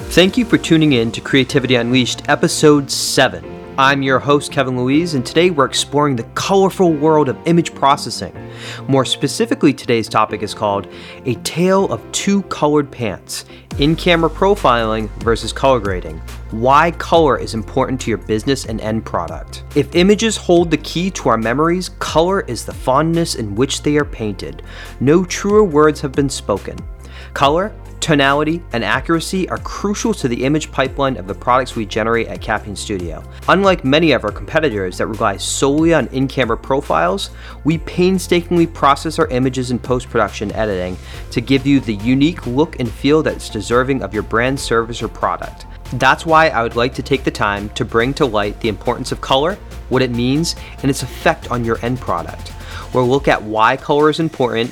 Thank you for tuning in to Creativity Unleashed, Episode 7. I'm your host, Kevin Louise, and today we're exploring the colorful world of image processing. More specifically, today's topic is called A Tale of Two Colored Pants In Camera Profiling versus Color Grading. Why color is important to your business and end product. If images hold the key to our memories, color is the fondness in which they are painted. No truer words have been spoken. Color Tonality and accuracy are crucial to the image pipeline of the products we generate at Capping Studio. Unlike many of our competitors that rely solely on in camera profiles, we painstakingly process our images in post production editing to give you the unique look and feel that's deserving of your brand, service, or product. That's why I would like to take the time to bring to light the importance of color, what it means, and its effect on your end product. We'll look at why color is important,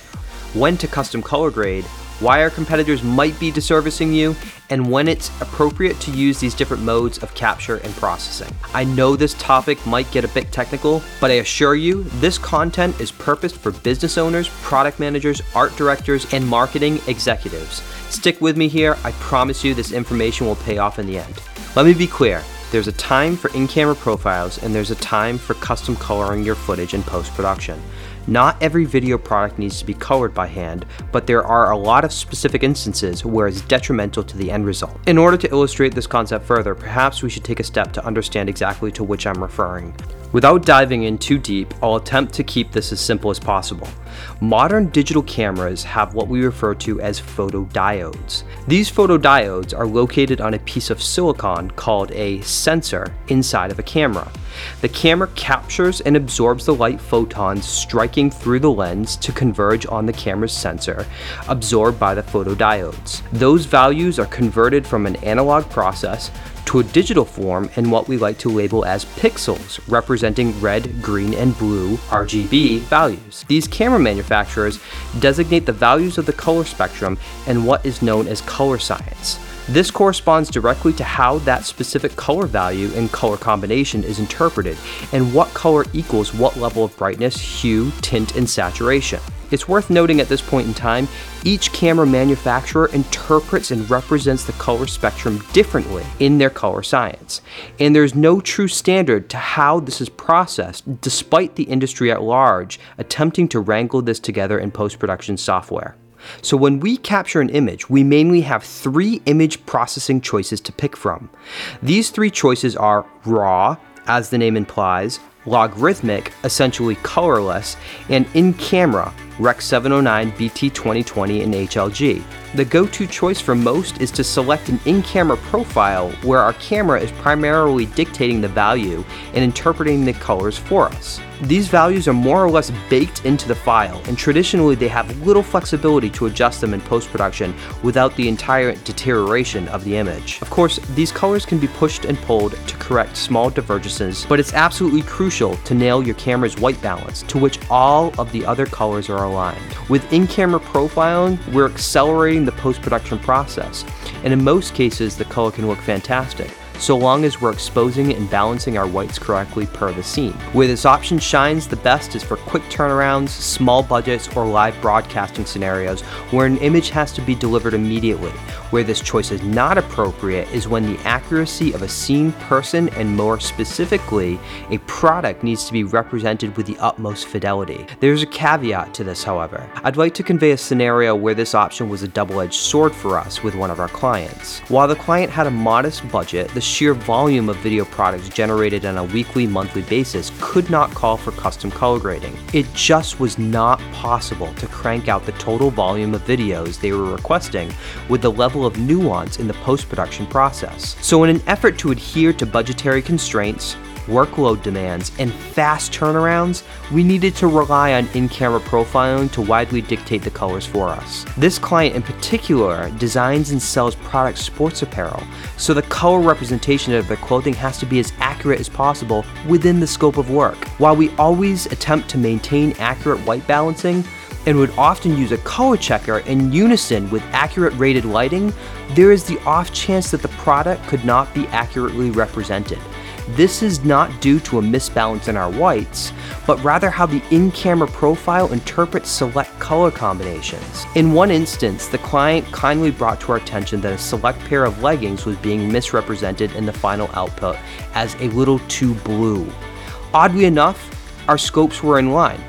when to custom color grade, why our competitors might be disservicing you, and when it's appropriate to use these different modes of capture and processing. I know this topic might get a bit technical, but I assure you, this content is purposed for business owners, product managers, art directors, and marketing executives. Stick with me here, I promise you this information will pay off in the end. Let me be clear. There's a time for in camera profiles, and there's a time for custom coloring your footage in post production. Not every video product needs to be colored by hand, but there are a lot of specific instances where it's detrimental to the end result. In order to illustrate this concept further, perhaps we should take a step to understand exactly to which I'm referring. Without diving in too deep, I'll attempt to keep this as simple as possible. Modern digital cameras have what we refer to as photodiodes. These photodiodes are located on a piece of silicon called a sensor inside of a camera. The camera captures and absorbs the light photons striking through the lens to converge on the camera's sensor, absorbed by the photodiodes. Those values are converted from an analog process to a digital form in what we like to label as pixels, representing red, green, and blue RGB values. These camera manufacturers designate the values of the color spectrum in what is known as color science. This corresponds directly to how that specific color value and color combination is interpreted, and what color equals what level of brightness, hue, tint, and saturation. It's worth noting at this point in time, each camera manufacturer interprets and represents the color spectrum differently in their color science. And there's no true standard to how this is processed, despite the industry at large attempting to wrangle this together in post production software. So when we capture an image, we mainly have three image processing choices to pick from. These three choices are raw, as the name implies, logarithmic, essentially colorless, and oh in camera, Rec 709, BT 2020, and HLG. The go to choice for most is to select an in camera profile where our camera is primarily dictating the value and interpreting the colors for us. These values are more or less baked into the file, and traditionally they have little flexibility to adjust them in post production without the entire deterioration of the image. Of course, these colors can be pushed and pulled to correct small divergences, but it's absolutely crucial to nail your camera's white balance, to which all of the other colors are aligned. With in camera profiling, we're accelerating the post production process, and in most cases, the color can look fantastic so long as we're exposing and balancing our whites correctly per the scene. Where this option shines the best is for quick turnarounds, small budgets, or live broadcasting scenarios where an image has to be delivered immediately. Where this choice is not appropriate is when the accuracy of a scene, person, and more specifically, a product needs to be represented with the utmost fidelity. There's a caveat to this, however. I'd like to convey a scenario where this option was a double edged sword for us with one of our clients. While the client had a modest budget, the sheer volume of video products generated on a weekly, monthly basis could not call for custom color grading. It just was not possible to crank out the total volume of videos they were requesting with the level of nuance in the post production process. So, in an effort to adhere to budgetary constraints, workload demands, and fast turnarounds, we needed to rely on in camera profiling to widely dictate the colors for us. This client in particular designs and sells product sports apparel, so the color representation of their clothing has to be as accurate as possible within the scope of work. While we always attempt to maintain accurate white balancing, and would often use a color checker in unison with accurate rated lighting, there is the off chance that the product could not be accurately represented. This is not due to a misbalance in our whites, but rather how the in camera profile interprets select color combinations. In one instance, the client kindly brought to our attention that a select pair of leggings was being misrepresented in the final output as a little too blue. Oddly enough, our scopes were in line,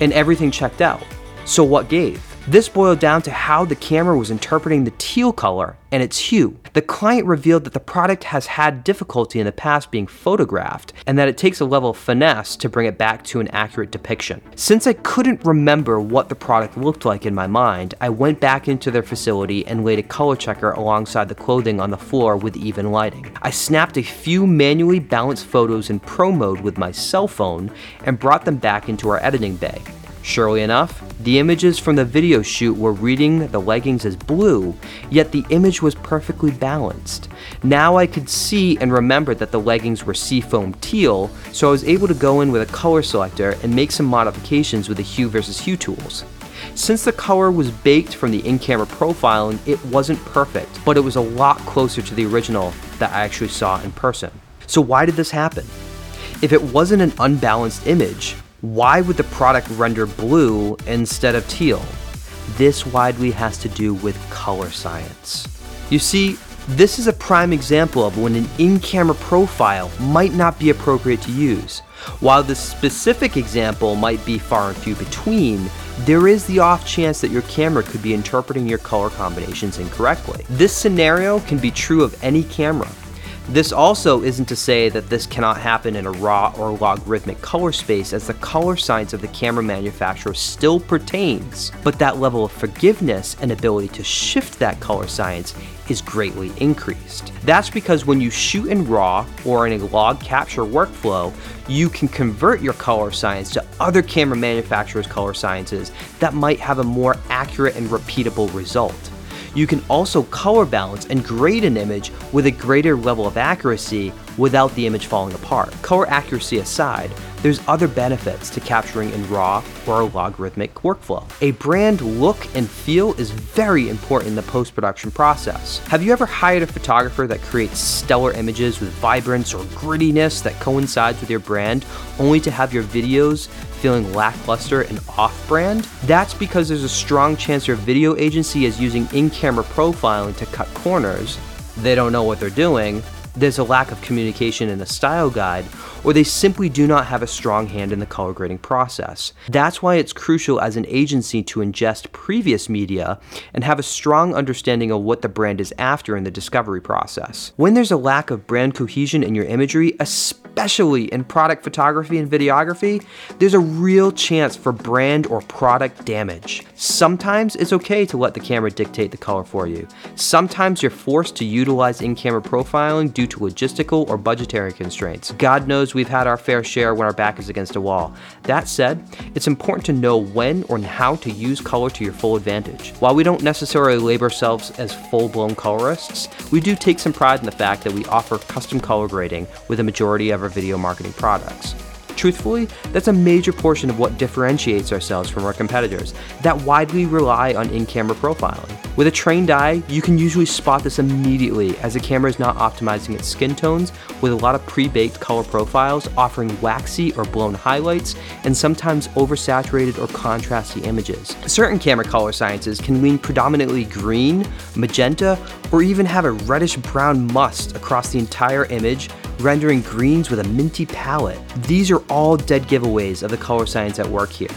and everything checked out. So what gave? This boiled down to how the camera was interpreting the teal color and its hue. The client revealed that the product has had difficulty in the past being photographed and that it takes a level of finesse to bring it back to an accurate depiction. Since I couldn't remember what the product looked like in my mind, I went back into their facility and laid a color checker alongside the clothing on the floor with even lighting. I snapped a few manually balanced photos in pro mode with my cell phone and brought them back into our editing bay. Surely enough, the images from the video shoot were reading the leggings as blue, yet the image was perfectly balanced. Now I could see and remember that the leggings were seafoam teal, so I was able to go in with a color selector and make some modifications with the hue versus hue tools. Since the color was baked from the in-camera profiling, it wasn't perfect, but it was a lot closer to the original that I actually saw in person. So why did this happen? If it wasn't an unbalanced image, why would the product render blue instead of teal? This widely has to do with color science. You see, this is a prime example of when an in-camera profile might not be appropriate to use. While this specific example might be far and few between, there is the off chance that your camera could be interpreting your color combinations incorrectly. This scenario can be true of any camera. This also isn't to say that this cannot happen in a raw or logarithmic color space as the color science of the camera manufacturer still pertains, but that level of forgiveness and ability to shift that color science is greatly increased. That's because when you shoot in RAW or in a log capture workflow, you can convert your color science to other camera manufacturers' color sciences that might have a more accurate and repeatable result. You can also color balance and grade an image with a greater level of accuracy without the image falling apart. Color accuracy aside, there's other benefits to capturing in RAW or a logarithmic workflow. A brand look and feel is very important in the post-production process. Have you ever hired a photographer that creates stellar images with vibrance or grittiness that coincides with your brand, only to have your videos feeling lackluster and off-brand? That's because there's a strong chance your video agency is using in-camera profiling to cut corners, they don't know what they're doing, there's a lack of communication in the style guide, or they simply do not have a strong hand in the color grading process. That's why it's crucial as an agency to ingest previous media and have a strong understanding of what the brand is after in the discovery process. When there's a lack of brand cohesion in your imagery, especially in product photography and videography, there's a real chance for brand or product damage. Sometimes it's okay to let the camera dictate the color for you. Sometimes you're forced to utilize in-camera profiling due to logistical or budgetary constraints. God knows we've had our fair share when our back is against a wall. That said, it's important to know when or how to use color to your full advantage. While we don't necessarily label ourselves as full-blown colorists, we do take some pride in the fact that we offer custom color grading with a majority of our video marketing products. Truthfully, that's a major portion of what differentiates ourselves from our competitors that widely rely on in-camera profiling. With a trained eye, you can usually spot this immediately as the camera is not optimizing its skin tones with a lot of pre-baked color profiles offering waxy or blown highlights and sometimes oversaturated or contrasty images. Certain camera color sciences can lean predominantly green, magenta, or even have a reddish brown must across the entire image rendering greens with a minty palette. These are all dead giveaways of the color science at work here.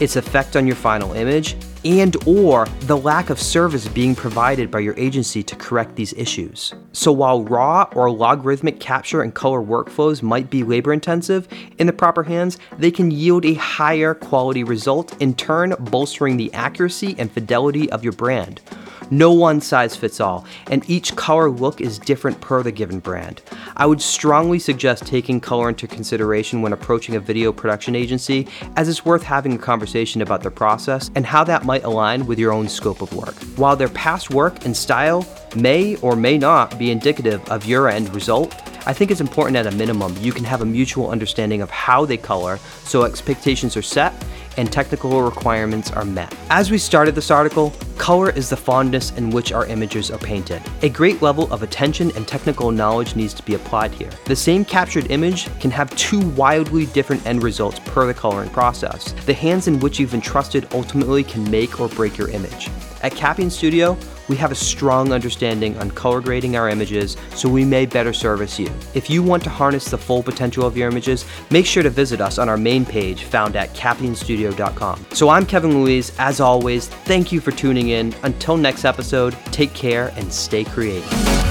Its effect on your final image, and or the lack of service being provided by your agency to correct these issues. So while raw or logarithmic capture and color workflows might be labor intensive, in the proper hands, they can yield a higher quality result, in turn bolstering the accuracy and fidelity of your brand. No one size fits all, and each color look is different per the given brand. I would strongly suggest taking color into consideration when approaching a video production agency, as it's worth having a conversation about their process and how that might align with your own scope of work. While their past work and style may or may not be indicative of your end result, I think it's important at a minimum you can have a mutual understanding of how they color so expectations are set and technical requirements are met. As we started this article, color is the fondness in which our images are painted. A great level of attention and technical knowledge needs to be applied here. The same captured image can have two wildly different end results per the coloring process. The hands in which you've entrusted ultimately can make or break your image. At Capping Studio, we have a strong understanding on color grading our images so we may better service you. If you want to harness the full potential of your images, make sure to visit us on our main page found at cappingstudio.com. So I'm Kevin Louise. As always, thank you for tuning in. Until next episode, take care and stay creative.